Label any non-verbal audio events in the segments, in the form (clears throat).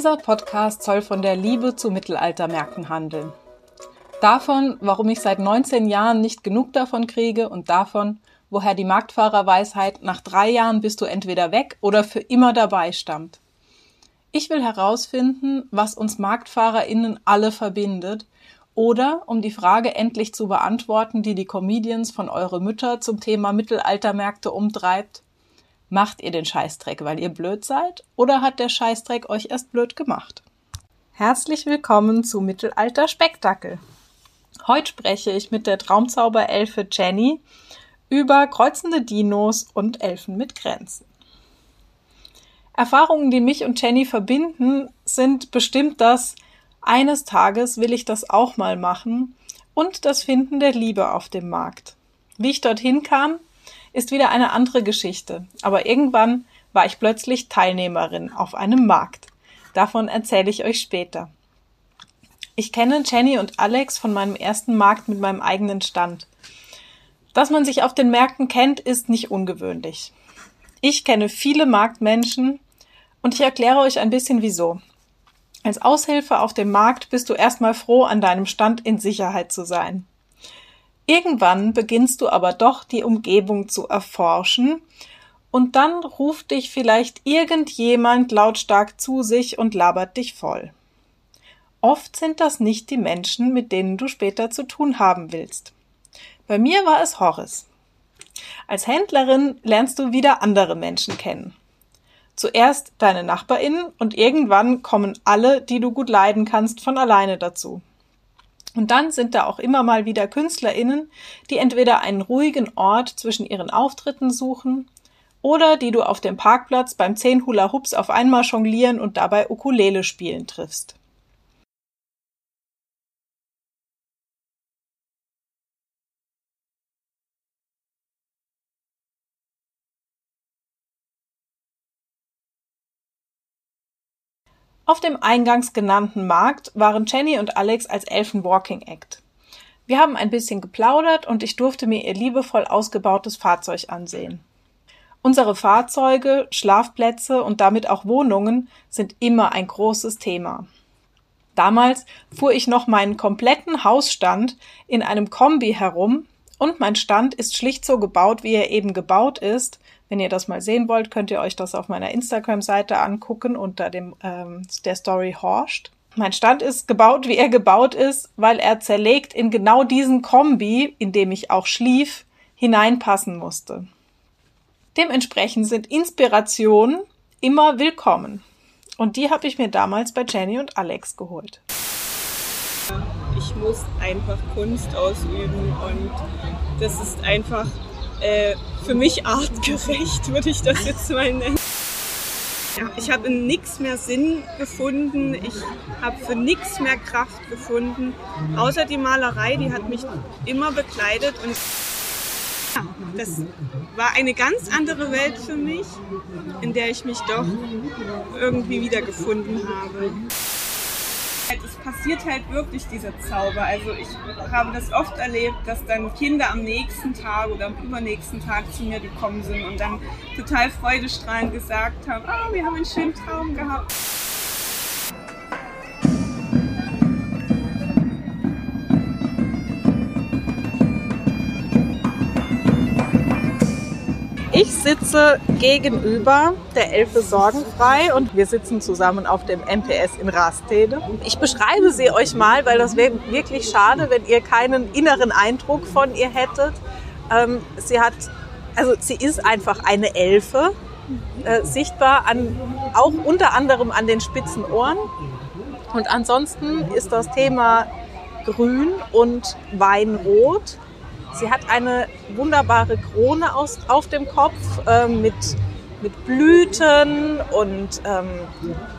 Dieser Podcast soll von der Liebe zu Mittelaltermärkten handeln. Davon, warum ich seit 19 Jahren nicht genug davon kriege und davon, woher die Marktfahrerweisheit nach drei Jahren bist du entweder weg oder für immer dabei stammt. Ich will herausfinden, was uns MarktfahrerInnen alle verbindet oder um die Frage endlich zu beantworten, die die Comedians von Eure Mütter zum Thema Mittelaltermärkte umtreibt. Macht ihr den Scheißdreck, weil ihr blöd seid oder hat der Scheißdreck euch erst blöd gemacht? Herzlich willkommen zu Mittelalter Spektakel. Heute spreche ich mit der Traumzauberelfe Jenny über kreuzende Dinos und Elfen mit Grenzen. Erfahrungen, die mich und Jenny verbinden, sind bestimmt das, eines Tages will ich das auch mal machen und das Finden der Liebe auf dem Markt. Wie ich dorthin kam, ist wieder eine andere Geschichte, aber irgendwann war ich plötzlich Teilnehmerin auf einem Markt. Davon erzähle ich euch später. Ich kenne Jenny und Alex von meinem ersten Markt mit meinem eigenen Stand. Dass man sich auf den Märkten kennt, ist nicht ungewöhnlich. Ich kenne viele Marktmenschen und ich erkläre euch ein bisschen wieso. Als Aushilfe auf dem Markt bist du erstmal froh, an deinem Stand in Sicherheit zu sein. Irgendwann beginnst du aber doch die Umgebung zu erforschen und dann ruft dich vielleicht irgendjemand lautstark zu sich und labert dich voll. Oft sind das nicht die Menschen, mit denen du später zu tun haben willst. Bei mir war es Horace. Als Händlerin lernst du wieder andere Menschen kennen. Zuerst deine Nachbarinnen und irgendwann kommen alle, die du gut leiden kannst, von alleine dazu. Und dann sind da auch immer mal wieder KünstlerInnen, die entweder einen ruhigen Ort zwischen ihren Auftritten suchen oder die du auf dem Parkplatz beim zehn Hula Hoops auf einmal jonglieren und dabei Ukulele spielen triffst. Auf dem eingangs genannten Markt waren Jenny und Alex als Elfen Walking Act. Wir haben ein bisschen geplaudert und ich durfte mir ihr liebevoll ausgebautes Fahrzeug ansehen. Unsere Fahrzeuge, Schlafplätze und damit auch Wohnungen sind immer ein großes Thema. Damals fuhr ich noch meinen kompletten Hausstand in einem Kombi herum und mein Stand ist schlicht so gebaut, wie er eben gebaut ist, wenn ihr das mal sehen wollt, könnt ihr euch das auf meiner Instagram-Seite angucken unter dem ähm, der Story Horscht. Mein Stand ist gebaut, wie er gebaut ist, weil er zerlegt in genau diesen Kombi, in dem ich auch schlief, hineinpassen musste. Dementsprechend sind Inspirationen immer willkommen. Und die habe ich mir damals bei Jenny und Alex geholt. Ich muss einfach Kunst ausüben und das ist einfach äh, für mich artgerecht, würde ich das jetzt mal nennen. Ja, ich habe in nichts mehr Sinn gefunden, ich habe für nichts mehr Kraft gefunden, außer die Malerei, die hat mich immer begleitet und ja, das war eine ganz andere Welt für mich, in der ich mich doch irgendwie wiedergefunden habe es passiert halt wirklich dieser Zauber. Also ich habe das oft erlebt, dass dann Kinder am nächsten Tag oder am übernächsten Tag zu mir gekommen sind und dann total freudestrahlend gesagt haben, oh, wir haben einen schönen Traum gehabt. Ich sitze gegenüber der Elfe Sorgenfrei und wir sitzen zusammen auf dem MPS in Rastede. Ich beschreibe sie euch mal, weil das wäre wirklich schade, wenn ihr keinen inneren Eindruck von ihr hättet. Ähm, sie hat, also sie ist einfach eine Elfe, äh, sichtbar an, auch unter anderem an den spitzen Ohren. Und ansonsten ist das Thema grün und weinrot. Sie hat eine wunderbare Krone aus, auf dem Kopf äh, mit, mit Blüten und ähm,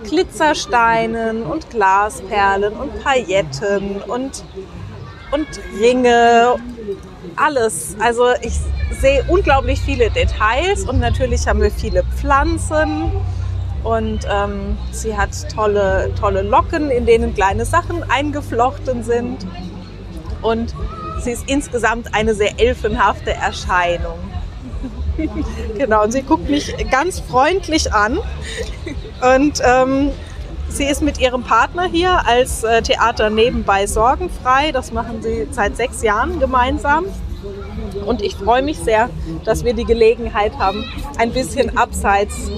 Glitzersteinen und Glasperlen und Pailletten und, und Ringe. Alles. Also ich sehe unglaublich viele Details und natürlich haben wir viele Pflanzen. Und ähm, sie hat tolle, tolle Locken, in denen kleine Sachen eingeflochten sind. Und sie ist insgesamt eine sehr elfenhafte Erscheinung. (laughs) genau, und sie guckt mich ganz freundlich an. Und ähm, Sie ist mit ihrem Partner hier als äh, Theater nebenbei sorgenfrei. Das machen sie seit sechs Jahren gemeinsam. Und ich freue mich sehr, dass wir die Gelegenheit haben, ein bisschen abseits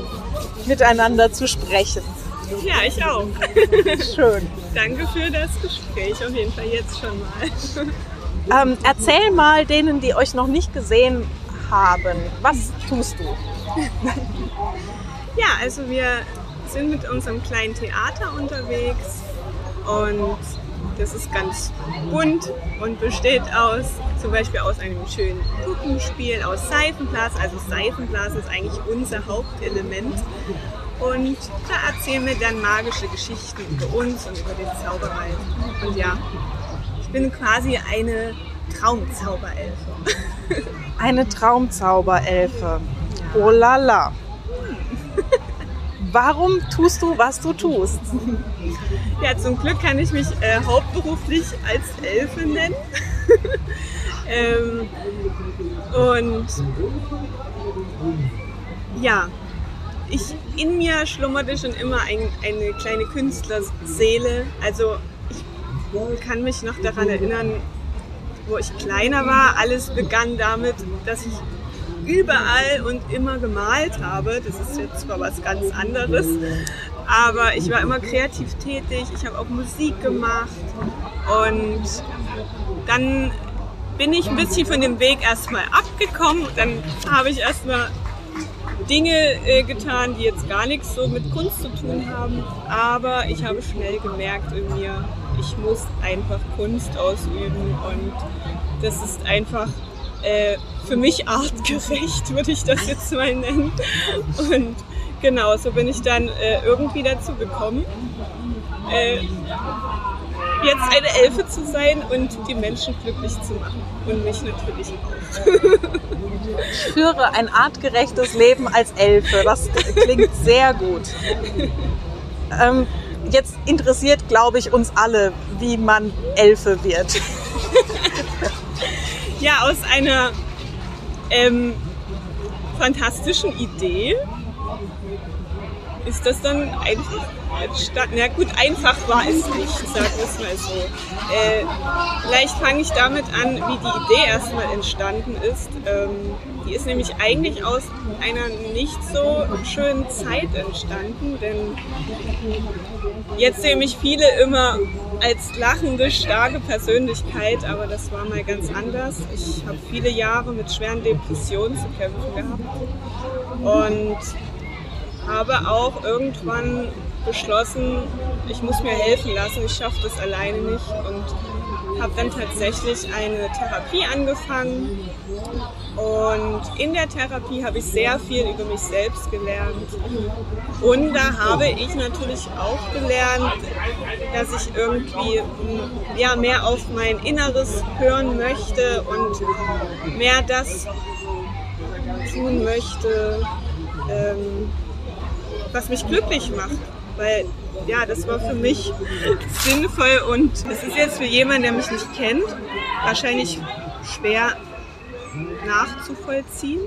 miteinander zu sprechen. Ja, ich auch. Schön. (laughs) Danke für das Gespräch, auf jeden Fall jetzt schon mal. Ähm, erzähl mal denen, die euch noch nicht gesehen haben, was tust du? (laughs) Ja, also wir sind mit unserem kleinen Theater unterwegs und das ist ganz bunt und besteht aus zum Beispiel aus einem schönen Puppenspiel, aus Seifenblas. Also Seifenblas ist eigentlich unser Hauptelement. Und da erzählen wir dann magische Geschichten über uns und über den Zauberwald. Und ja, bin quasi eine Traumzauberelfe. Eine Traumzauberelfe. Oh la la. Warum tust du, was du tust? Ja, zum Glück kann ich mich äh, hauptberuflich als Elfe nennen. (laughs) ähm, und ja, ich, in mir schlummerte schon immer ein, eine kleine Künstlerseele. Also kann mich noch daran erinnern, wo ich kleiner war. Alles begann damit, dass ich überall und immer gemalt habe. Das ist jetzt zwar was ganz anderes, aber ich war immer kreativ tätig. Ich habe auch Musik gemacht und dann bin ich ein bisschen von dem Weg erstmal abgekommen. Dann habe ich erstmal Dinge äh, getan, die jetzt gar nichts so mit Kunst zu tun haben. Aber ich habe schnell gemerkt in mir, ich muss einfach Kunst ausüben und das ist einfach äh, für mich (laughs) artgerecht, würde ich das jetzt mal nennen. Und genau, so bin ich dann äh, irgendwie dazu gekommen, äh, jetzt eine Elfe zu sein und die Menschen glücklich zu machen. Und mich natürlich auch. Ich führe ein artgerechtes Leben als Elfe. Das klingt sehr gut. (laughs) Ähm, jetzt interessiert, glaube ich, uns alle, wie man Elfe wird. (laughs) ja, aus einer ähm, fantastischen Idee ist das dann einfach. Ja gut, einfach war es nicht, sagen wir es mal so. Äh, vielleicht fange ich damit an, wie die Idee erstmal entstanden ist. Ähm, die ist nämlich eigentlich aus einer nicht so schönen Zeit entstanden, denn jetzt sehen mich viele immer als lachende, starke Persönlichkeit, aber das war mal ganz anders. Ich habe viele Jahre mit schweren Depressionen zu kämpfen gehabt und habe auch irgendwann beschlossen, ich muss mir helfen lassen, ich schaffe das alleine nicht und habe dann tatsächlich eine Therapie angefangen. Und in der Therapie habe ich sehr viel über mich selbst gelernt. Und da habe ich natürlich auch gelernt, dass ich irgendwie ja, mehr auf mein Inneres hören möchte und mehr das tun möchte, ähm, was mich glücklich macht weil ja, das war für mich sinnvoll und es ist jetzt für jemanden, der mich nicht kennt, wahrscheinlich schwer nachzuvollziehen,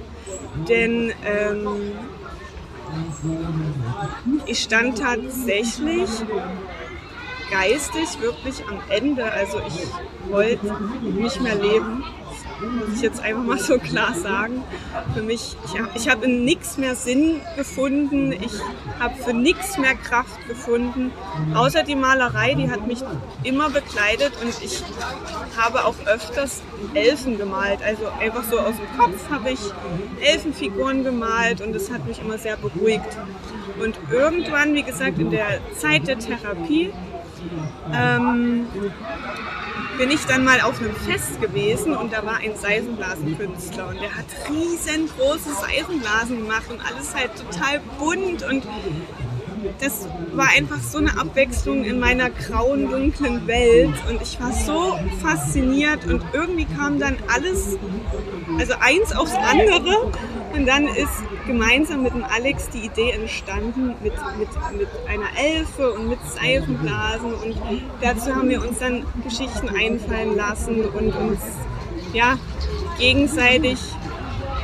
denn ähm, ich stand tatsächlich geistig wirklich am Ende, also ich wollte nicht mehr leben muss ich jetzt einfach mal so klar sagen. Für mich, ich, habe in nichts mehr Sinn gefunden, ich habe für nichts mehr Kraft gefunden, außer die Malerei, die hat mich immer begleitet und ich habe auch öfters Elfen gemalt. Also einfach so aus dem Kopf habe ich Elfenfiguren gemalt und das hat mich immer sehr beruhigt. Und irgendwann, wie gesagt, in der Zeit der Therapie, ähm, bin ich dann mal auf einem Fest gewesen und da war ein Seifenblasenkünstler und der hat riesengroße Seifenblasen gemacht und alles halt total bunt und das war einfach so eine Abwechslung in meiner grauen, dunklen Welt und ich war so fasziniert und irgendwie kam dann alles, also eins aufs andere und dann ist gemeinsam mit dem Alex die Idee entstanden mit, mit, mit einer Elfe und mit Seifenblasen und dazu haben wir uns dann Geschichten einfallen lassen und uns ja, gegenseitig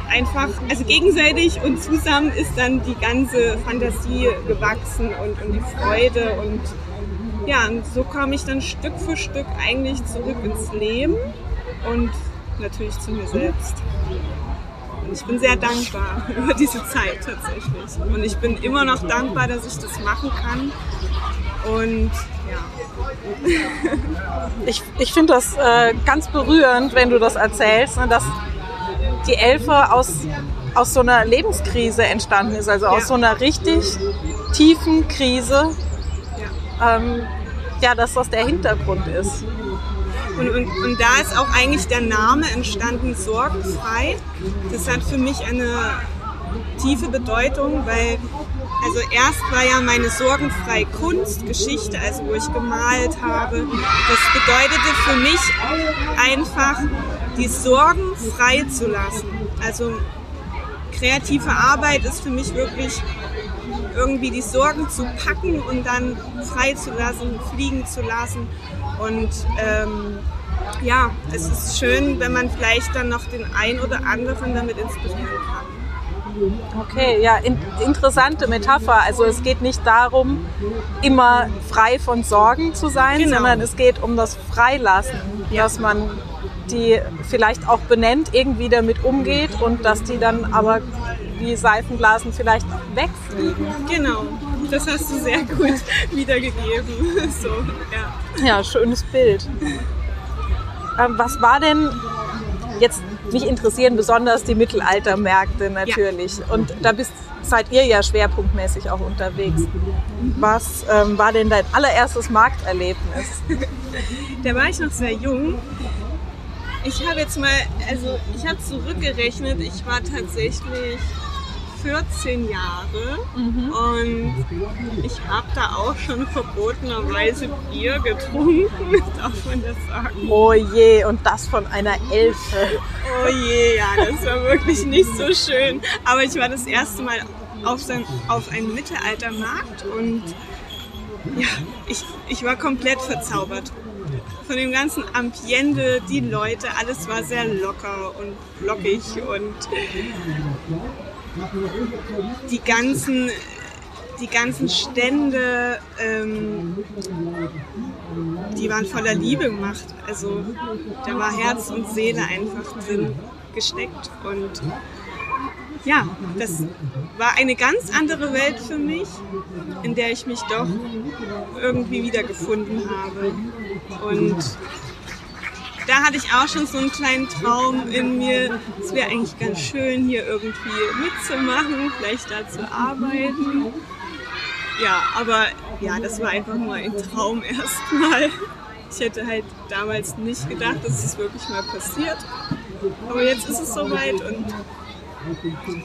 einfach, also gegenseitig und zusammen ist dann die ganze Fantasie gewachsen und, und die Freude und ja, und so kam ich dann Stück für Stück eigentlich zurück ins Leben und natürlich zu mir selbst. Ich bin sehr dankbar (laughs) über diese Zeit tatsächlich. Und ich bin immer noch dankbar, dass ich das machen kann. Und ja. Ich, ich finde das äh, ganz berührend, wenn du das erzählst, ne, dass die Elfe aus, aus so einer Lebenskrise entstanden ist, also aus Ja. so einer richtig tiefen Krise. ja. Ähm, ja, dass das der Hintergrund ist. Und, und, und da ist auch eigentlich der Name entstanden, sorgenfrei. Das hat für mich eine tiefe Bedeutung, weil also erst war ja meine sorgenfreie Kunst, Geschichte, also wo ich gemalt habe. Das bedeutete für mich einfach, die Sorgen frei zu lassen. Also kreative Arbeit ist für mich wirklich irgendwie die Sorgen zu packen und dann frei zu lassen, fliegen zu lassen. Und ähm, ja, es ist schön, wenn man vielleicht dann noch den ein oder anderen damit inspirieren kann. Okay, ja, in, interessante Metapher. Also es geht nicht darum, immer frei von Sorgen zu sein, Genau. sondern es geht um das Freilassen, dass man die vielleicht auch benennt, irgendwie damit umgeht und dass die dann aber wie Seifenblasen vielleicht wegfliegen. Genau, das hast du sehr gut (laughs) wiedergegeben. (laughs) So, ja. Ja, schönes Bild. Ähm, was war denn jetzt, mich interessieren besonders die Mittelaltermärkte natürlich. Und da bist, seid ihr ja schwerpunktmäßig auch unterwegs. Was ähm, war denn dein allererstes Markterlebnis? (laughs) Da war ich noch sehr jung. Ich habe jetzt mal, also ich habe zurückgerechnet, ich war tatsächlich 14 Jahre und ich habe da auch schon verbotenerweise Bier getrunken, (laughs) darf man das sagen? Oh je, und das von einer Elfe. Oh je, ja, das war wirklich nicht so schön. Aber ich war das erste Mal auf, so ein, auf einem Mittelaltermarkt und ja, ich, ich war komplett verzaubert. Von dem ganzen Ambiente, die Leute, alles war sehr locker und lockig und die ganzen, die ganzen Stände, ähm, die waren voller Liebe gemacht. Also da war Herz und Seele einfach drin gesteckt und ja, das war eine ganz andere Welt für mich, in der ich mich doch irgendwie wiedergefunden habe. Und da hatte ich auch schon so einen kleinen Traum in mir. Es wäre eigentlich ganz schön, hier irgendwie mitzumachen, vielleicht da zu arbeiten. Ja, aber ja, das war einfach nur ein Traum (laughs) erstmal. Ich hätte halt damals nicht gedacht, dass es wirklich mal passiert. Aber jetzt ist es soweit und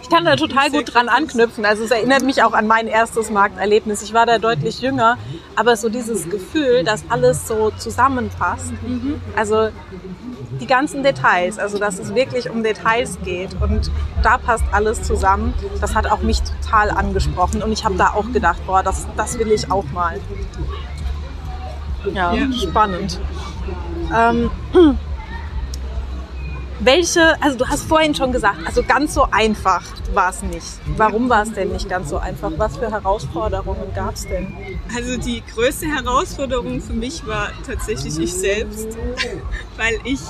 Ich kann da total gut dran anknüpfen. Also es erinnert mich auch an mein erstes Markterlebnis. Ich war da deutlich jünger, aber so dieses Gefühl, dass alles so zusammenpasst. Also die ganzen Details, also dass es wirklich um Details geht und da passt alles zusammen. Das hat auch mich total angesprochen und ich habe da auch gedacht, boah, das, das will ich auch mal. Ja, spannend. Ähm, (clears throat) welche, also du hast vorhin schon gesagt, also ganz so einfach war es nicht. Warum war es denn nicht ganz so einfach? Was für Herausforderungen gab es denn? Also die größte Herausforderung für mich war tatsächlich ich selbst, (laughs) weil ich,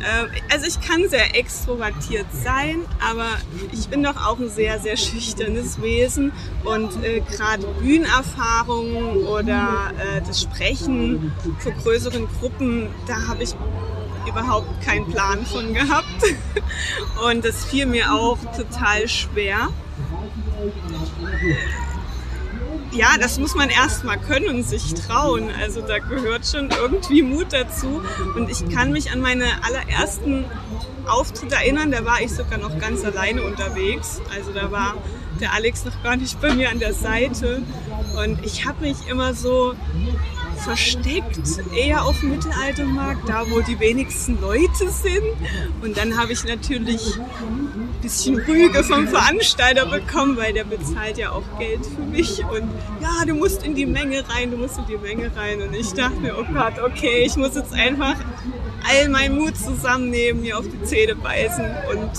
äh, also ich kann sehr extrovertiert sein, aber ich bin doch auch ein sehr, sehr schüchternes Wesen und äh, gerade Bühnenerfahrungen oder äh, das Sprechen vor größeren Gruppen, da habe ich überhaupt keinen Plan von gehabt (laughs) und das fiel mir auch total schwer ja, das muss man erstmal können und sich trauen. Also da gehört schon irgendwie Mut dazu. Und ich kann mich an meine allerersten Auftritte erinnern, da war ich sogar noch ganz alleine unterwegs. Also da war der Alex noch gar nicht bei mir an der Seite. Und ich habe mich immer so versteckt, eher auf dem Mittelaltermarkt, da wo die wenigsten Leute sind. Und dann habe ich natürlich ein bisschen Rüge vom Veranstalter bekommen, weil der bezahlt ja auch Geld für mich. Und ja, du musst in die Menge rein, du musst in die Menge rein. Und ich dachte mir, oh Gott, okay, ich muss jetzt einfach all meinen Mut zusammennehmen, mir auf die Zähne beißen und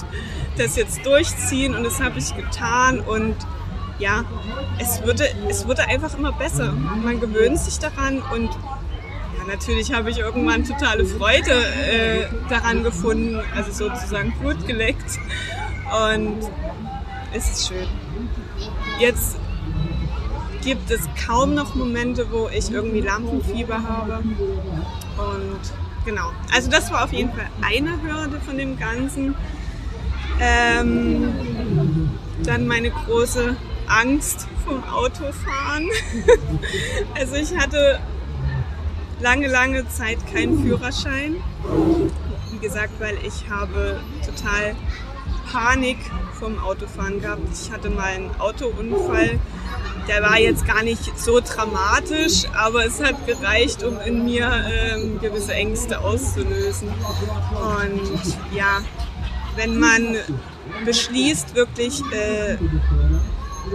das jetzt durchziehen und das habe ich getan und ja, es wurde, es wurde einfach immer besser. Man gewöhnt sich daran und ja, natürlich habe ich irgendwann totale Freude äh, daran gefunden, also sozusagen Blut geleckt und es ist schön. Jetzt gibt es kaum noch Momente, wo ich irgendwie Lampenfieber habe. Und genau, also das war auf jeden Fall eine Hürde von dem Ganzen. Ähm, dann meine große Angst vom Autofahren. (laughs) also ich hatte lange, lange Zeit keinen Führerschein. Wie gesagt, weil ich habe total Panik vom Autofahren gehabt. Ich hatte mal einen Autounfall. Der war jetzt gar nicht so dramatisch, aber es hat gereicht, um in mir ähm, gewisse Ängste auszulösen. Und ja, wenn man beschließt, wirklich äh,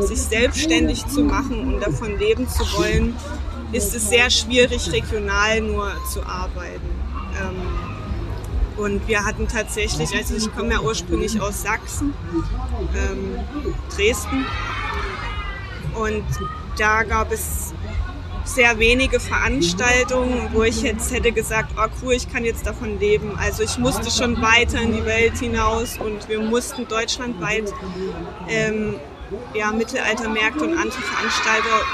sich selbstständig zu machen und davon leben zu wollen, ist es sehr schwierig, regional nur zu arbeiten. Ähm, und wir hatten tatsächlich, also ich komme ja ursprünglich aus Sachsen, ähm, Dresden. Und da gab es sehr wenige Veranstaltungen, wo ich jetzt hätte gesagt, oh cool, ich kann jetzt davon leben. Also ich musste schon weiter in die Welt hinaus und wir mussten deutschlandweit ähm, ja, Mittelaltermärkte und andere Veranstalter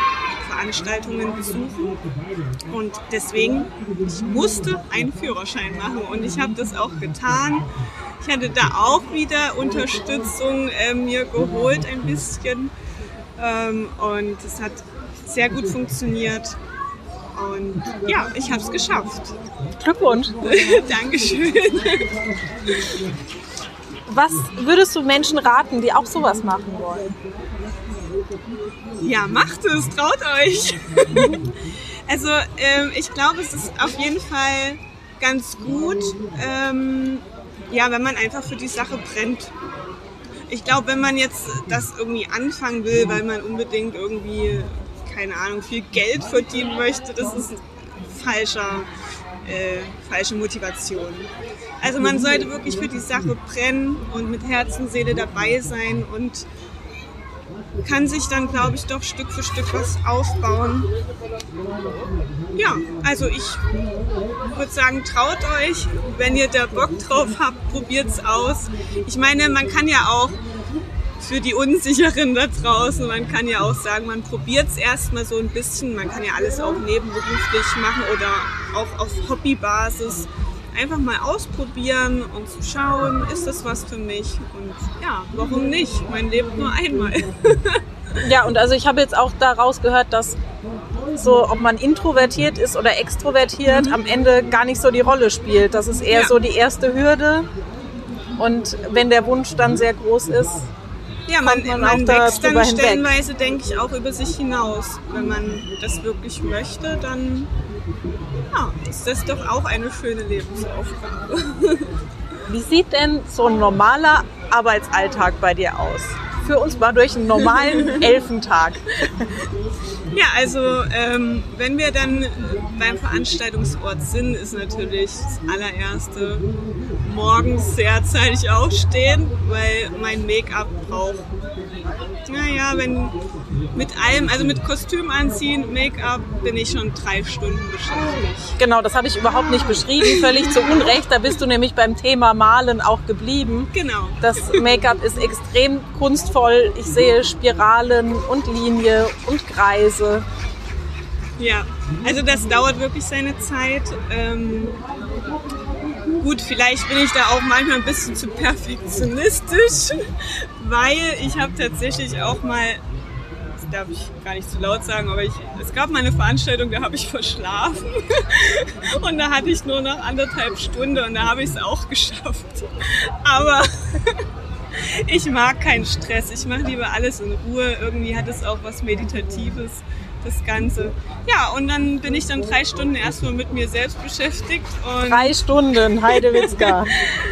Veranstaltungen besuchen. Und deswegen, ich musste einen Führerschein machen und ich habe das auch getan. Ich hatte da auch wieder Unterstützung äh, mir geholt ein bisschen ähm, und es hat sehr gut funktioniert. Und ja, ich habe es geschafft. Glückwunsch. (laughs) Dankeschön. Was würdest du Menschen raten, die auch sowas machen wollen? Ja, macht es, traut euch. (laughs) also ähm, ich glaube, es ist auf jeden Fall ganz gut, ähm, ja, wenn man einfach für die Sache brennt. Ich glaube, wenn man jetzt das irgendwie anfangen will, weil man unbedingt irgendwie, keine Ahnung, viel Geld verdienen möchte, das ist falscher, äh, falsche Motivation. Also man sollte wirklich für die Sache brennen und mit Herz und Seele dabei sein und kann sich dann, glaube ich, doch Stück für Stück was aufbauen. Ja, also ich würde sagen, traut euch, wenn ihr da Bock drauf habt, probiert es aus. Ich meine, man kann ja auch für die Unsicheren da draußen, man kann ja auch sagen, man probiert es erstmal so ein bisschen. Man kann ja alles auch nebenberuflich machen oder auch auf Hobbybasis einfach mal ausprobieren und zu schauen, ist das was für mich? Und ja, warum nicht? Man lebt nur einmal. (laughs) ja, und also ich habe jetzt auch daraus gehört, dass so, ob man introvertiert ist oder extrovertiert, mhm. am Ende gar nicht so die Rolle spielt. Das ist eher ja. so die erste Hürde. Und wenn der Wunsch dann sehr groß ist, ja, man, man, man wächst dann stellenweise, denke ich, auch über sich hinaus. Wenn man das wirklich möchte, dann ja, ist das doch auch eine schöne Lebensaufgabe. (laughs) Wie sieht denn so ein normaler Arbeitsalltag bei dir aus? Führ uns mal durch einen normalen (laughs) Elfentag. Ja, also ähm, wenn wir dann beim Veranstaltungsort sind, ist natürlich das allererste morgens sehr zeitig aufstehen, weil mein Make-up braucht naja, wenn mit allem, also mit Kostüm anziehen, Make-up, bin ich schon drei Stunden beschäftigt. Genau, das habe ich überhaupt nicht beschrieben, völlig zu Unrecht. Da bist du nämlich beim Thema Malen auch geblieben. Genau. Das Make-up ist extrem kunstvoll. Ich sehe Spiralen und Linie und Kreise. Ja, also das dauert wirklich seine Zeit. Ähm, gut, vielleicht bin ich da auch manchmal ein bisschen zu perfektionistisch, (laughs) weil ich habe tatsächlich auch mal, darf ich gar nicht zu laut sagen, aber ich, es gab mal eine Veranstaltung, da habe ich verschlafen (laughs) und da hatte ich nur noch anderthalb Stunden und da habe ich es auch geschafft. Aber (laughs) ich mag keinen Stress, ich mache lieber alles in Ruhe, irgendwie hat es auch was Meditatives das Ganze. Ja, und dann bin ich dann drei Stunden erstmal mit mir selbst beschäftigt. drei Stunden, Heidewitzka.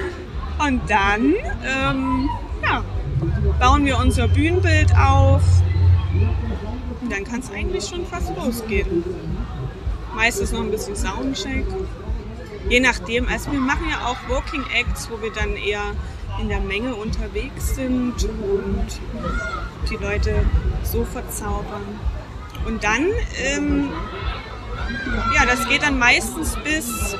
(laughs) und dann ähm, ja, bauen wir unser Bühnenbild auf. Dann kann es eigentlich schon fast losgehen. Meistens noch ein bisschen Soundcheck. Je nachdem, also wir machen ja auch Walking Acts, wo wir dann eher in der Menge unterwegs sind und die Leute so verzaubern. Und dann, ähm, ja, das geht dann meistens bis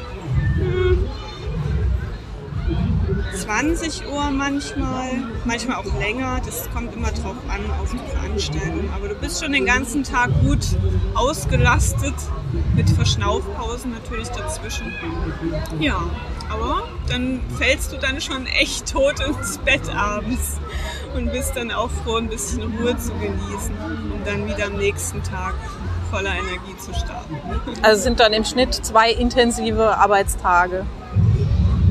20 Uhr manchmal, manchmal auch länger. Das kommt immer drauf an, auf die Veranstaltung. Aber du bist schon den ganzen Tag gut ausgelastet, mit Verschnaufpausen natürlich dazwischen. Ja, aber dann fällst du dann schon echt tot ins Bett abends und bist dann auch froh, ein bisschen Ruhe zu genießen und dann wieder am nächsten Tag voller Energie zu starten. Also sind dann im Schnitt zwei intensive Arbeitstage.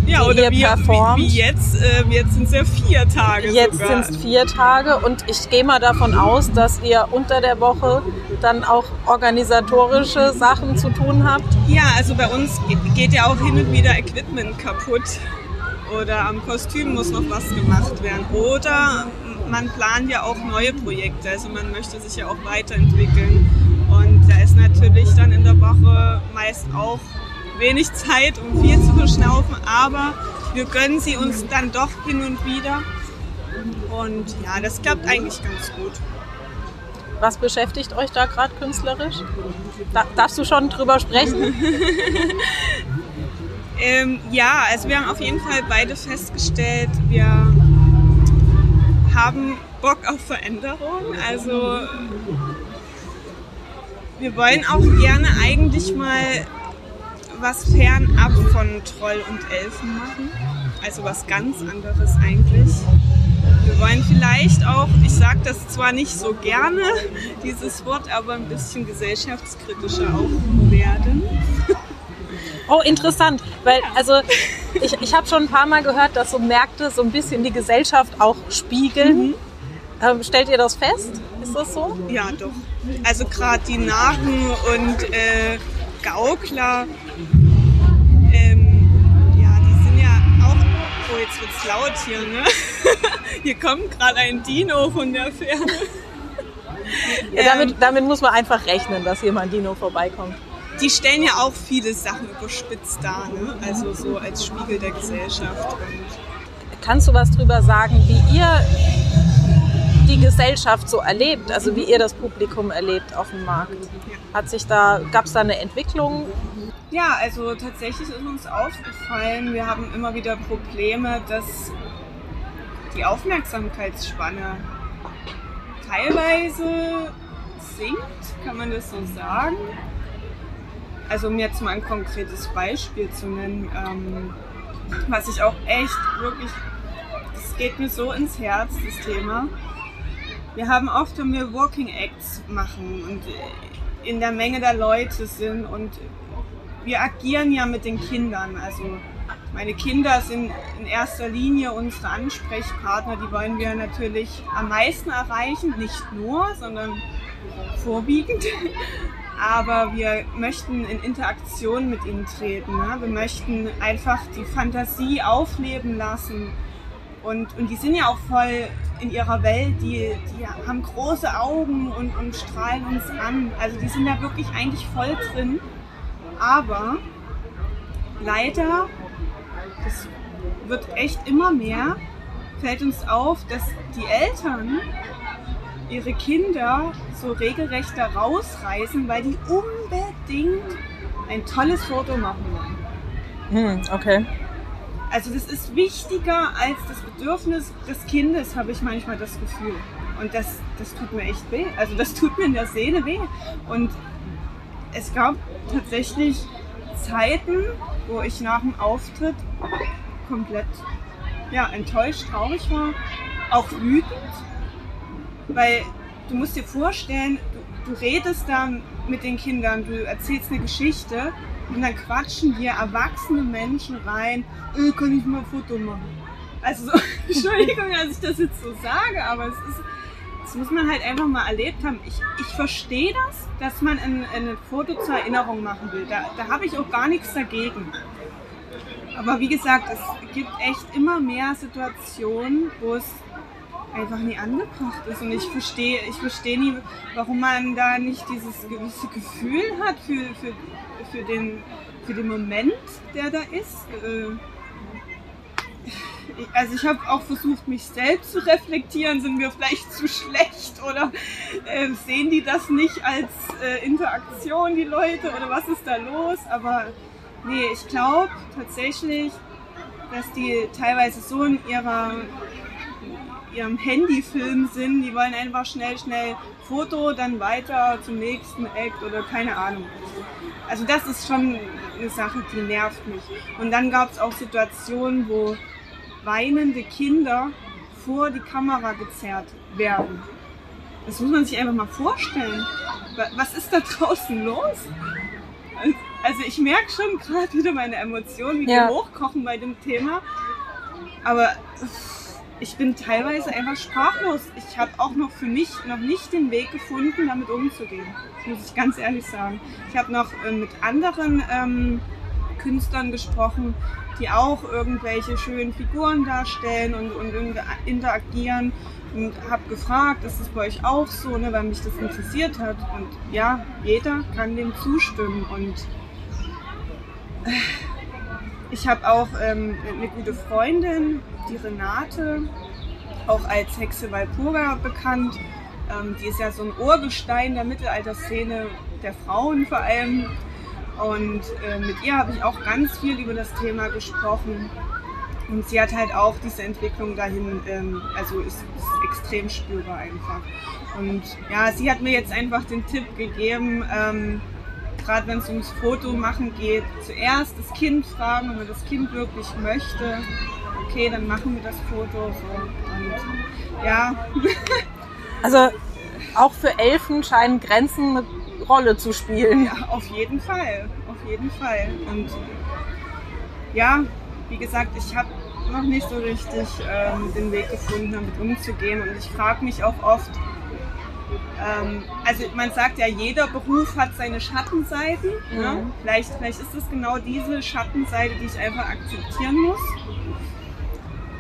Ja, oder wie, wie, wie, jetzt, äh, jetzt sind es ja vier Tage. Jetzt sind es vier Tage und ich gehe mal davon aus, dass ihr unter der Woche dann auch organisatorische Sachen zu tun habt. Ja, also bei uns geht ja auch hin und wieder Equipment kaputt oder am Kostüm muss noch was gemacht werden. Oder man plant ja auch neue Projekte, also man möchte sich ja auch weiterentwickeln. Und da ist natürlich dann in der Woche meist auch wenig Zeit, um viel zu verschnaufen, aber wir gönnen sie uns dann doch hin und wieder. Und ja, das klappt eigentlich ganz gut. Was beschäftigt euch da gerade künstlerisch? Da, darfst du schon drüber sprechen? (laughs) ähm, ja, also wir haben auf jeden Fall beide festgestellt, wir haben Bock auf Veränderung. Also wir wollen auch gerne eigentlich mal was fernab von Troll und Elfen machen. Also was ganz anderes eigentlich. Wir wollen vielleicht auch, ich sage das zwar nicht so gerne, (laughs) dieses Wort, aber ein bisschen gesellschaftskritischer auch werden. Oh, interessant, weil also ich, ich habe schon ein paar Mal gehört, dass so Märkte so ein bisschen die Gesellschaft auch spiegeln. Mhm. Ähm, stellt ihr das fest? Ist das so? Ja, doch. Also gerade die Narren und äh, Gaukler Oh, jetzt wird's laut hier, ne? (laughs) Hier kommt gerade ein Dino von der Ferne. Ja, damit, ähm, damit muss man einfach rechnen, dass hier mal ein Dino vorbeikommt. Die stellen ja auch viele Sachen überspitzt dar, ne? also so als Spiegel der Gesellschaft. Kannst du was drüber sagen, wie ihr die Gesellschaft so erlebt, also wie ihr das Publikum erlebt auf dem Markt? Hat sich da, gab es da eine Entwicklung? Ja, also tatsächlich ist uns aufgefallen, wir haben immer wieder Probleme, dass die Aufmerksamkeitsspanne teilweise sinkt, kann man das so sagen. Also um jetzt mal ein konkretes Beispiel zu nennen, ähm, was ich auch echt wirklich, das geht mir so ins Herz, das Thema. Wir haben oft, wenn wir Walking Acts machen und in der Menge der Leute sind und wir agieren ja mit den Kindern. Also meine Kinder sind in erster Linie unsere Ansprechpartner. Die wollen wir natürlich am meisten erreichen. Nicht nur, sondern vorwiegend. Aber wir möchten in Interaktion mit ihnen treten. Ne? Wir möchten einfach die Fantasie aufleben lassen. Und, und die sind ja auch voll in ihrer Welt, die, die haben große Augen und, und strahlen uns an. Also die sind da wirklich eigentlich voll drin. Aber leider, das wird echt immer mehr, fällt uns auf, dass die Eltern ihre Kinder so regelrecht da rausreißen, weil die unbedingt ein tolles Foto machen wollen. Hm, okay. Also das ist wichtiger als das Bedürfnis des Kindes, habe ich manchmal das Gefühl. Und das, das tut mir echt weh. Also das tut mir in der Seele weh. Und es gab tatsächlich Zeiten, wo ich nach dem Auftritt komplett ja, enttäuscht, traurig war, auch wütend, weil du musst dir vorstellen, du, du redest da mit den Kindern, du erzählst eine Geschichte und dann quatschen dir erwachsene Menschen rein, äh, kann ich mal ein Foto machen. Also so, (laughs) Entschuldigung, dass ich das jetzt so sage, aber es ist das muss man halt einfach mal erlebt haben. Ich, ich verstehe das, dass man ein, ein Foto zur Erinnerung machen will. Da, da habe ich auch gar nichts dagegen. Aber wie gesagt, es gibt echt immer mehr Situationen, wo es einfach nie angebracht ist. Und ich verstehe ich versteh nie, warum man da nicht dieses gewisse Gefühl hat für, für, für, den, für den Moment, der da ist. Äh, also ich habe auch versucht, mich selbst zu reflektieren. Sind wir vielleicht zu schlecht oder äh, sehen die das nicht als äh, Interaktion, die Leute, oder was ist da los? Aber nee, ich glaube tatsächlich, dass die teilweise so in ihrer ihrem Handyfilm sind, die wollen einfach schnell, schnell Foto, dann weiter zum nächsten Act oder keine Ahnung. Also das ist schon eine Sache, die nervt mich. Und dann gab es auch Situationen, wo weinende Kinder vor die Kamera gezerrt werden. Das muss man sich einfach mal vorstellen. Was ist da (laughs) draußen los? Also ich merke schon gerade wieder meine Emotionen, wie ja. die hochkochen bei dem Thema. Aber ich bin teilweise einfach sprachlos. Ich habe auch noch für mich noch nicht den Weg gefunden, damit umzugehen. Das muss ich ganz ehrlich sagen. Ich habe noch äh, mit anderen ähm, Künstlern gesprochen, die auch irgendwelche schönen Figuren darstellen und, und interagieren und habe gefragt, ist das bei euch auch so, ne, weil mich das interessiert hat. Und ja, jeder kann dem zustimmen. Und äh, ich habe auch ähm, eine gute Freundin, die Renate, auch als Hexe Walpurga bekannt. Ähm, die ist ja so ein Urgestein der Mittelalterszene, der Frauen vor allem. Und äh, mit ihr habe ich auch ganz viel über das Thema gesprochen. Und sie hat halt auch diese Entwicklung dahin, ähm, also ist, ist extrem spürbar einfach. Und ja, sie hat mir jetzt einfach den Tipp gegeben, ähm, gerade wenn es ums Foto machen geht, zuerst das Kind fragen, wenn das Kind wirklich möchte. Okay, dann machen wir das Foto. So. Und ja. (laughs) also auch für Elfen scheinen Grenzen eine Rolle zu spielen. Ja, auf jeden Fall. Auf jeden Fall. Und ja, wie gesagt, ich habe noch nicht so richtig ähm, den Weg gefunden, damit umzugehen. Und ich frage mich auch oft, ähm, also man sagt ja, jeder Beruf hat seine Schattenseiten. Ne? Mhm. Ne? Vielleicht, vielleicht ist es genau diese Schattenseite, die ich einfach akzeptieren muss.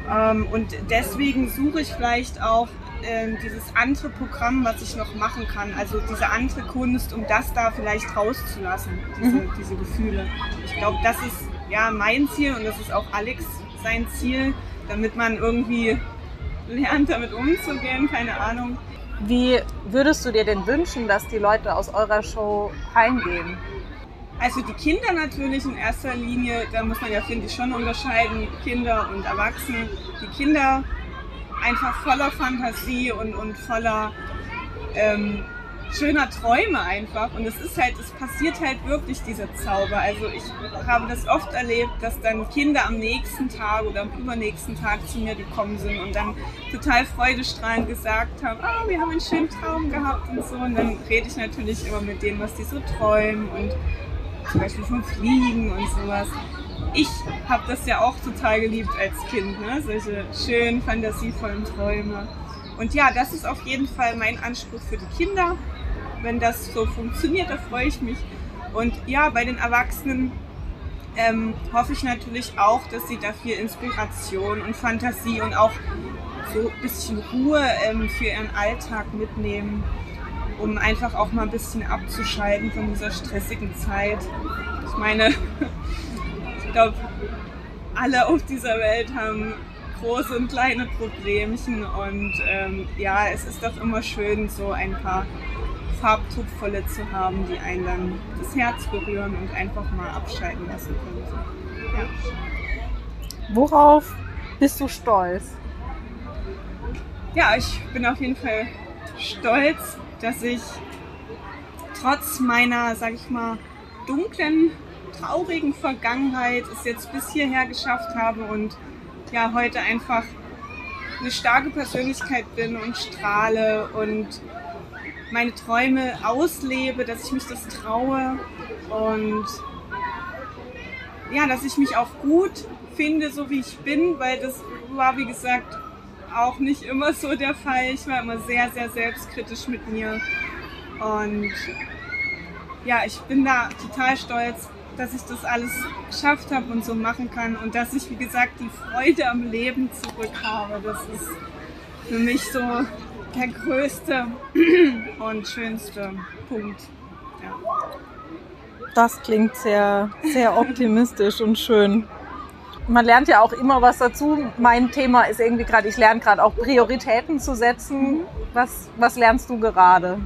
Ähm, und deswegen suche ich vielleicht auch äh, dieses andere Programm, was ich noch machen kann. Also diese andere Kunst, um das da vielleicht rauszulassen, diese, mhm. diese Gefühle. Ich glaube, das ist ja mein Ziel und das ist auch Alex sein Ziel, damit man irgendwie lernt, damit umzugehen, keine Ahnung. Wie würdest du dir denn wünschen, dass die Leute aus eurer Show heimgehen? Also die Kinder natürlich in erster Linie, da muss man ja, finde ich, schon unterscheiden, Kinder und Erwachsene. Die Kinder einfach voller Fantasie und, und voller ähm, schöner Träume einfach. Und es ist halt, es passiert halt wirklich dieser Zauber. Also ich habe das oft erlebt, dass dann Kinder am nächsten Tag oder am übernächsten Tag zu mir gekommen sind und dann total freudestrahlend gesagt haben, oh, wir haben einen schönen Traum gehabt und so. Und dann rede ich natürlich immer mit denen, was die so träumen und zum Beispiel vom Fliegen und sowas. Ich habe das ja auch total geliebt als Kind, ne? solche schönen, fantasievollen Träume. Und ja, das ist auf jeden Fall mein Anspruch für die Kinder, wenn das so funktioniert, da freue ich mich. Und ja, bei den Erwachsenen ähm, hoffe ich natürlich auch, dass sie da viel Inspiration und Fantasie und auch so ein bisschen Ruhe ähm, für ihren Alltag mitnehmen, um einfach auch mal ein bisschen abzuschalten von dieser stressigen Zeit. Ich meine, (laughs) ich glaube, alle auf dieser Welt haben große und kleine Problemchen und ähm, ja, es ist doch immer schön, so ein paar Farbtupferle zu haben, die einen dann das Herz berühren und einfach mal abschalten lassen können. Ja. Worauf bist du stolz? Ja, ich bin auf jeden Fall stolz, dass ich trotz meiner, sag ich mal, dunklen, traurigen Vergangenheit es jetzt bis hierher geschafft habe und ja, heute einfach eine starke Persönlichkeit bin und strahle und meine Träume auslebe, dass ich mich das traue und ja, dass ich mich auch gut finde, so wie ich bin, weil das war, wie gesagt, auch nicht immer so der Fall. Ich war immer sehr, sehr selbstkritisch mit mir und ja, ich bin da total stolz, dass ich das alles geschafft habe und so machen kann und dass ich, wie gesagt, die Freude am Leben zurück habe. Das ist für mich so der größte (clears throat) und schönste Punkt. Ja. Das klingt sehr, sehr optimistisch und schön. man lernt ja auch immer was dazu. Mein Thema ist irgendwie gerade, ich lerne gerade auch Prioritäten zu setzen. Was, was lernst du gerade?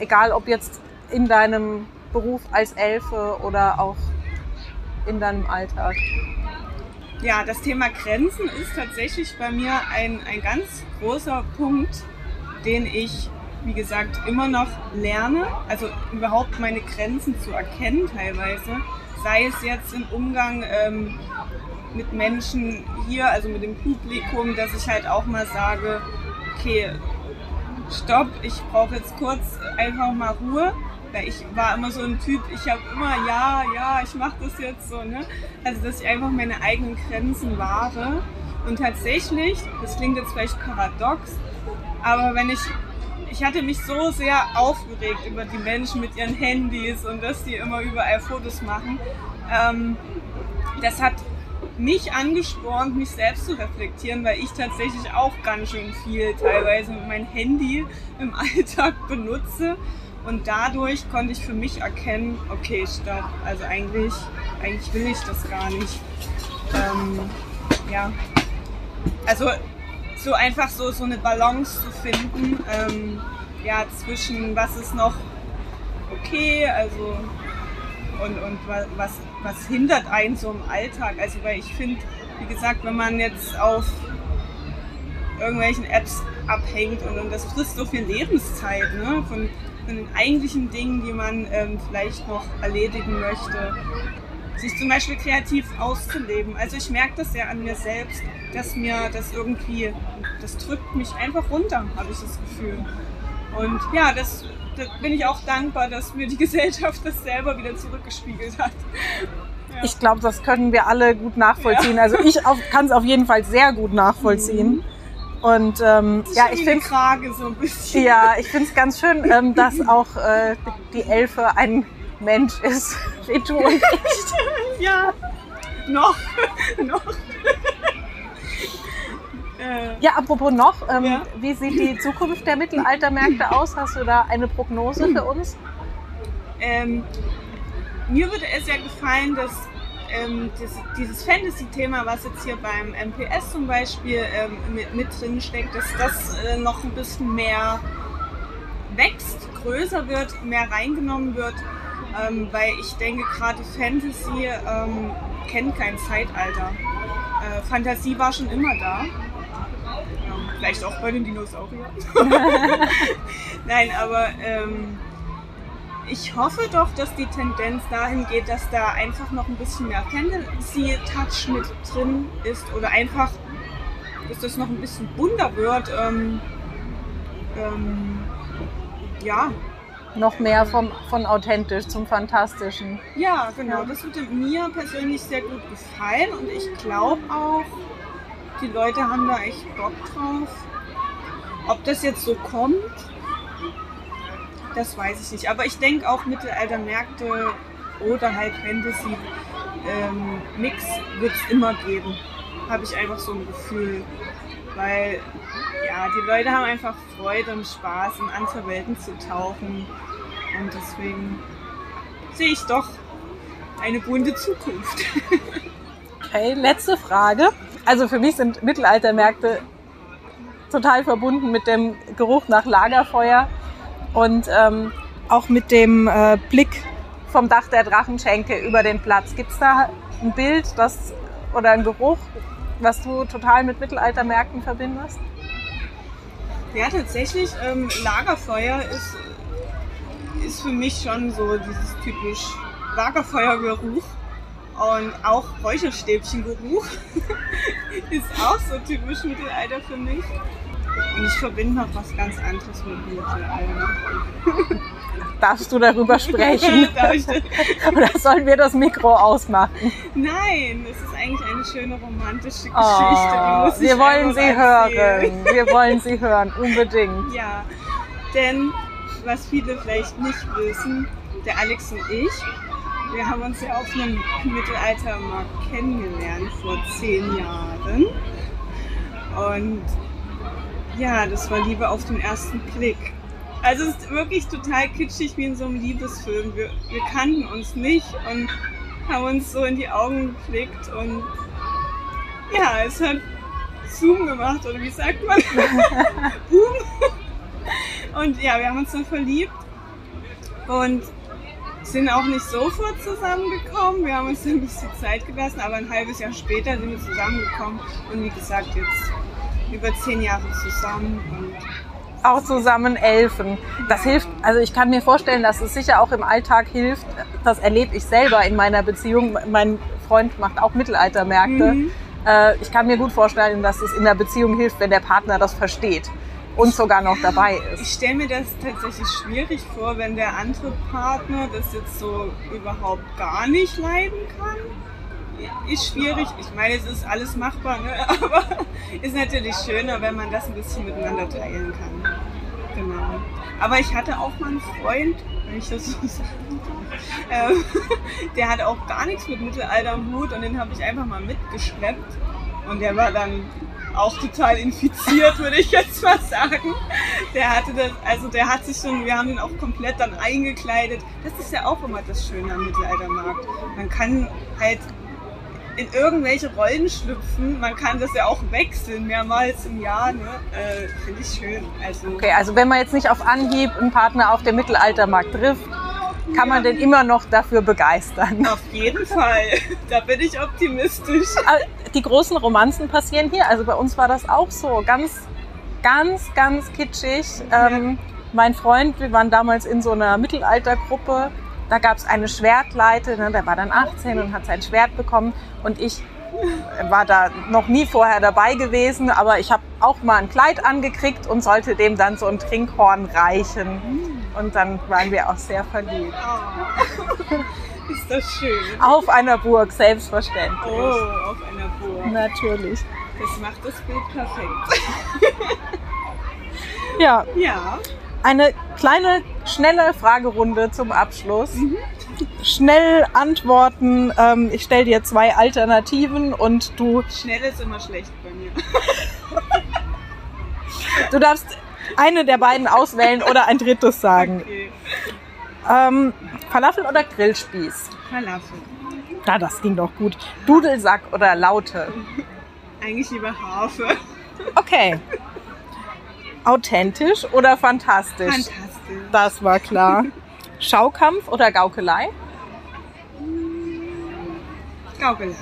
Egal ob jetzt in deinem Beruf als Elfe oder auch in deinem Alltag. Ja, das Thema Grenzen ist tatsächlich bei mir ein, ein ganz großer Punkt, den ich, wie gesagt, immer noch lerne. Also überhaupt meine Grenzen zu erkennen teilweise. Sei es jetzt im Umgang ähm, mit Menschen hier, also mit dem Publikum, dass ich halt auch mal sage, okay, stopp, ich brauche jetzt kurz einfach mal Ruhe. Weil ich war immer so ein Typ, ich habe immer, ja, ja, ich mache das jetzt so. Ne? Also, dass ich einfach meine eigenen Grenzen wahre. Und tatsächlich, das klingt jetzt vielleicht paradox, aber wenn ich, ich hatte mich so sehr aufgeregt über die Menschen mit ihren Handys und dass die immer überall Fotos machen. Ähm, das hat mich angespornt, mich selbst zu reflektieren, weil ich tatsächlich auch ganz schön viel teilweise meinem Handy im (laughs) Alltag benutze. Und dadurch konnte ich für mich erkennen, okay, stopp, also eigentlich, eigentlich will ich das gar nicht. Ähm, ja, also so einfach so, so eine Balance zu finden, ähm, ja, zwischen was ist noch okay, also und, und was, was hindert einen so im Alltag. Also weil ich finde, wie gesagt, wenn man jetzt auf irgendwelchen Apps abhängt und, und das frisst so viel Lebenszeit ne? von, von den eigentlichen Dingen, die man ähm, vielleicht noch erledigen möchte. Sich zum Beispiel kreativ auszuleben. Also ich merke das ja an mir selbst, dass mir das irgendwie, das drückt mich einfach runter, habe ich das Gefühl. Und ja, das da bin ich auch dankbar, dass mir die (laughs) Gesellschaft das selber wieder zurückgespiegelt hat. Ja. Ich glaube, das können wir alle gut nachvollziehen. Ja. Also ich kann es auf jeden Fall sehr gut nachvollziehen. Mhm. Und ähm, ja, ich finde so ein Ja, ich finde es ganz schön, ähm, dass (laughs) auch äh, die Elfe ein Mensch ist, (laughs) wie du und ich. (laughs) ja, noch, (laughs) noch. Ja, apropos noch, ähm, ja? wie sieht die Zukunft der Mittelaltermärkte aus? Hast du da eine Prognose für uns? Ähm, mir würde es ja gefallen, dass ähm, das, dieses Fantasy-Thema, was jetzt hier beim MPS zum Beispiel ähm, mit, mit drin steckt, dass das äh, noch ein bisschen mehr wächst, größer wird, mehr reingenommen wird, ähm, weil ich denke, gerade Fantasy ähm, kennt kein Zeitalter. Äh, Fantasie war schon immer da. Vielleicht auch bei den Dinosauriern. (laughs) Nein, aber ähm, ich hoffe doch, dass die Tendenz dahin geht, dass da einfach noch ein bisschen mehr Fantasy-Touch mit drin ist oder einfach, dass das noch ein bisschen bunter wird. Ähm, ähm, ja. Noch mehr vom, von authentisch zum Fantastischen. Ja, genau. Ja. Das würde mir persönlich sehr gut gefallen und ich glaube auch, die Leute haben da echt Bock drauf. Ob das jetzt so kommt, das weiß ich nicht. Aber ich denke auch Mittelaltermärkte oder halt Fantasy ähm, Mix wird es immer geben. Habe ich einfach so ein Gefühl. Weil ja, die Leute haben einfach Freude und Spaß, in andere Welten zu tauchen. Und deswegen sehe ich doch eine bunte Zukunft. (laughs) Okay, letzte Frage. Also für mich sind Mittelaltermärkte total verbunden mit dem Geruch nach Lagerfeuer und ähm, auch mit dem äh, Blick vom Dach der Drachenschenke über den Platz. Gibt es da ein Bild das, oder ein Geruch, was du total mit Mittelaltermärkten verbindest? Ja, tatsächlich, ähm, Lagerfeuer ist, ist für mich schon so dieses typisch Lagerfeuergeruch. Und auch Räucherstäbchengeruch (laughs) ist auch so typisch Mittelalter für mich. Und ich verbinde noch was ganz anderes mit Mittelalter. (laughs) Darfst du darüber sprechen? (laughs) Oder sollen wir das Mikro ausmachen? Nein, es ist eigentlich eine schöne romantische oh, Geschichte. Oh, wir wollen sie erzählen. hören. Wir wollen sie hören, unbedingt. Ja, denn was viele vielleicht nicht wissen, der Alex und ich, wir haben uns ja auf einem Mittelaltermarkt kennengelernt vor zehn Jahren. Und ja, das war Liebe auf den ersten Blick. Also es ist wirklich total kitschig wie in so einem Liebesfilm. Wir, wir kannten uns nicht und haben uns so in die Augen geblickt und ja, es hat Zoom gemacht, oder wie sagt man? (laughs) Boom. Und ja, wir haben uns dann verliebt und sind auch nicht sofort zusammengekommen. Wir haben uns ein bisschen Zeit gelassen, aber ein halbes Jahr später sind wir zusammengekommen und wie gesagt, jetzt über zehn Jahre zusammen und auch zusammen elfen. Das hilft, also ich kann mir vorstellen, dass es sicher auch im Alltag hilft. Das erlebe ich selber in meiner Beziehung. Mein Freund macht auch Mittelaltermärkte. Mhm. Äh, ich kann mir gut vorstellen, dass es in der Beziehung hilft, wenn der Partner das versteht und sogar noch dabei ist. Ich stelle mir das tatsächlich schwierig vor, wenn der andere Partner das jetzt so überhaupt gar nicht leiden kann. Ist schwierig. Ich meine, es ist alles machbar, ne? (laughs) aber ist natürlich schöner, wenn man das ein bisschen miteinander teilen kann. Genau. Aber ich hatte auch mal einen Freund, wenn ich das so (laughs) sagen darf, ähm, (laughs) der hatte auch gar nichts mit Mittelalter am Hut und den habe ich einfach mal mitgeschleppt. Und der war dann auch total infiziert, würde ich jetzt mal sagen. Der hatte das, also der hat sich schon, wir haben ihn auch komplett dann eingekleidet. Das ist ja auch immer das Schöne am Mittelaltermarkt. Man kann halt in irgendwelche Rollen schlüpfen. Man kann das ja auch wechseln, mehrmals im Jahr. Ne? Äh, Finde ich schön. Also, okay, also wenn man jetzt nicht auf Anhieb einen Partner auf dem Mittelaltermarkt trifft, kann man den immer noch dafür begeistern. Auf jeden Fall. (laughs) Da bin ich optimistisch. Die großen Romanzen passieren hier. Also bei uns war das auch so. Ganz, ganz, ganz kitschig. Ja. Ähm, mein Freund, wir waren damals in so einer Mittelaltergruppe. Da gab es eine Schwertleite, ne, der war dann 18 und hat sein Schwert bekommen. Und ich war da noch nie vorher dabei gewesen, aber ich habe auch mal ein Kleid angekriegt und sollte dem dann so ein Trinkhorn reichen. Und dann waren wir auch sehr verliebt. Oh. (laughs) Ist das schön. Auf einer Burg, selbstverständlich. Oh, auf einer Burg. Natürlich. Das macht das Bild perfekt. ja. Ja. Eine kleine, schnelle Fragerunde zum Abschluss. Mhm. Schnell antworten. Ähm, ich stelle dir zwei Alternativen und du. Schnell ist immer schlecht bei mir. (laughs) du darfst eine der beiden auswählen oder ein drittes sagen. Okay. Ähm, Falafel oder Grillspieß? Falafel. Ja, das ging doch gut. Dudelsack oder Laute? Eigentlich lieber Harfe. Okay. Authentisch oder fantastisch? Fantastisch. Das war klar. (laughs) Schaukampf oder Gaukelei? Gaukelei.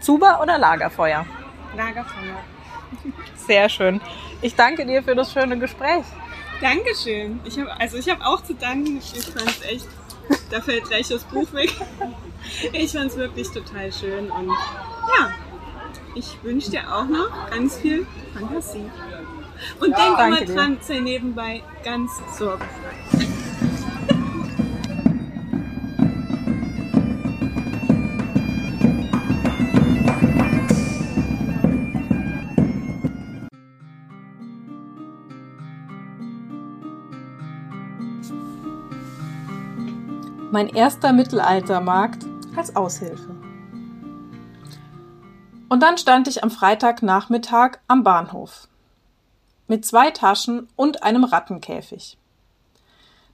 Zuber oder Lagerfeuer? Lagerfeuer. Sehr schön. Ich danke dir für das schöne Gespräch. Dankeschön. Ich hab, also ich habe auch zu danken. Ich fand es echt, da fällt gleich das Buch weg. Ich fand es wirklich total schön und ja, ich wünsche dir auch noch ganz viel Fantasie. Und ja, denk immer dran, sei nebenbei ganz sorgenfrei. Mein erster Mittelaltermarkt als Aushilfe. Und dann stand ich am Freitagnachmittag am Bahnhof mit zwei Taschen und einem Rattenkäfig.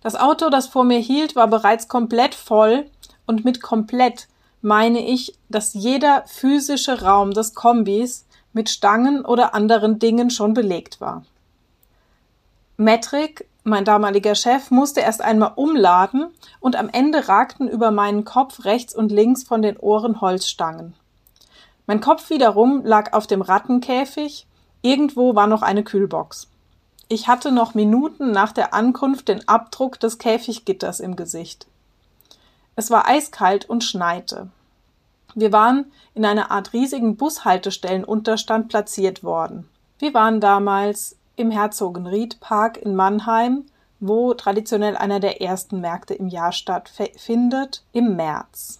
Das Auto, das vor mir hielt, war bereits komplett voll und mit komplett meine ich, dass jeder physische Raum des Kombis mit Stangen oder anderen Dingen schon belegt war. Metric, mein damaliger Chef, musste erst einmal umladen und am Ende ragten über meinen Kopf rechts und links von den Ohren Holzstangen. Mein Kopf wiederum lag auf dem Rattenkäfig Irgendwo war noch eine Kühlbox. Ich hatte noch Minuten nach der Ankunft den Abdruck des Käfiggitters im Gesicht. Es war eiskalt und schneite. Wir waren in einer Art riesigen Bushaltestellenunterstand platziert worden. Wir waren damals im Herzogenried-Park in Mannheim, wo traditionell einer der ersten Märkte im Jahr stattfindet, im März.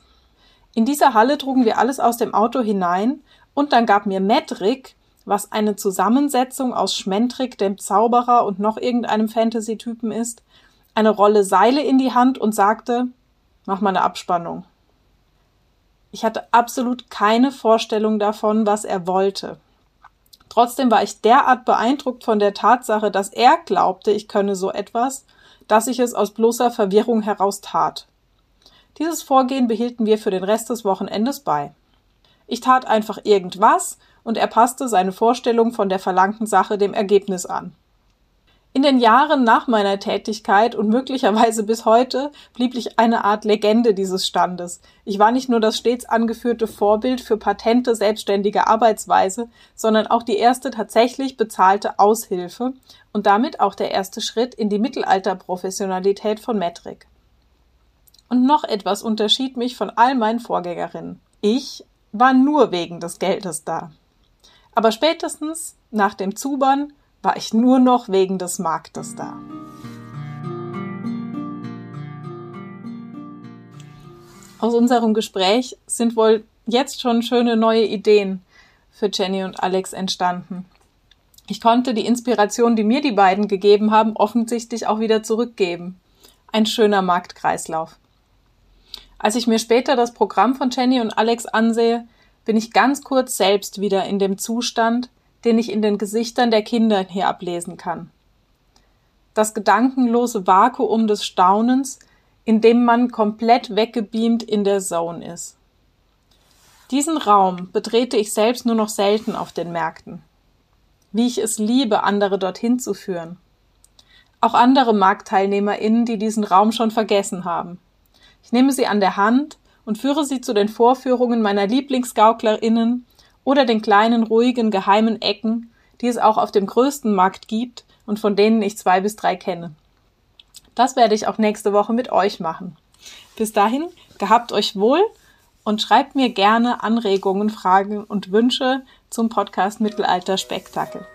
In dieser Halle trugen wir alles aus dem Auto hinein und dann gab mir Medrick was eine Zusammensetzung aus Schmentrik, dem Zauberer und noch irgendeinem Fantasy-Typen ist, eine Rolle Seile in die Hand und sagte, mach mal eine Abspannung. Ich hatte absolut keine Vorstellung davon, was er wollte. Trotzdem war ich derart beeindruckt von der Tatsache, dass er glaubte, ich könne so etwas, dass ich es aus bloßer Verwirrung heraus tat. Dieses Vorgehen behielten wir für den Rest des Wochenendes bei. Ich tat einfach irgendwas und er passte seine Vorstellung von der verlangten Sache dem Ergebnis an. In den Jahren nach meiner Tätigkeit und möglicherweise bis heute blieb ich eine Art Legende dieses Standes. Ich war nicht nur das stets angeführte Vorbild für patente selbstständige Arbeitsweise, sondern auch die erste tatsächlich bezahlte Aushilfe und damit auch der erste Schritt in die Mittelalterprofessionalität von Metric. Und noch etwas unterschied mich von all meinen Vorgängerinnen. Ich war nur wegen des Geldes da. Aber spätestens nach dem Zubern war ich nur noch wegen des Marktes da. Aus unserem Gespräch sind wohl jetzt schon schöne neue Ideen für Jenny und Alex entstanden. Ich konnte die Inspiration, die mir die beiden gegeben haben, offensichtlich auch wieder zurückgeben. Ein schöner Marktkreislauf. Als ich mir später das Programm von Jenny und Alex ansehe, bin ich ganz kurz selbst wieder in dem Zustand, den ich in den Gesichtern der Kinder hier ablesen kann. Das gedankenlose Vakuum des Staunens, in dem man komplett weggebeamt in der Zone ist. Diesen Raum betrete ich selbst nur noch selten auf den Märkten. Wie ich es liebe, andere dorthin zu führen. Auch andere MarktteilnehmerInnen, die diesen Raum schon vergessen haben. Ich nehme sie an der Hand und führe sie zu den Vorführungen meiner LieblingsgauklerInnen oder den kleinen, ruhigen, geheimen Ecken, die es auch auf dem größten Markt gibt und von denen ich zwei bis drei kenne. Das werde ich auch nächste Woche mit euch machen. Bis dahin, gehabt euch wohl und schreibt mir gerne Anregungen, Fragen und Wünsche zum Podcast Mittelalter Spektakel.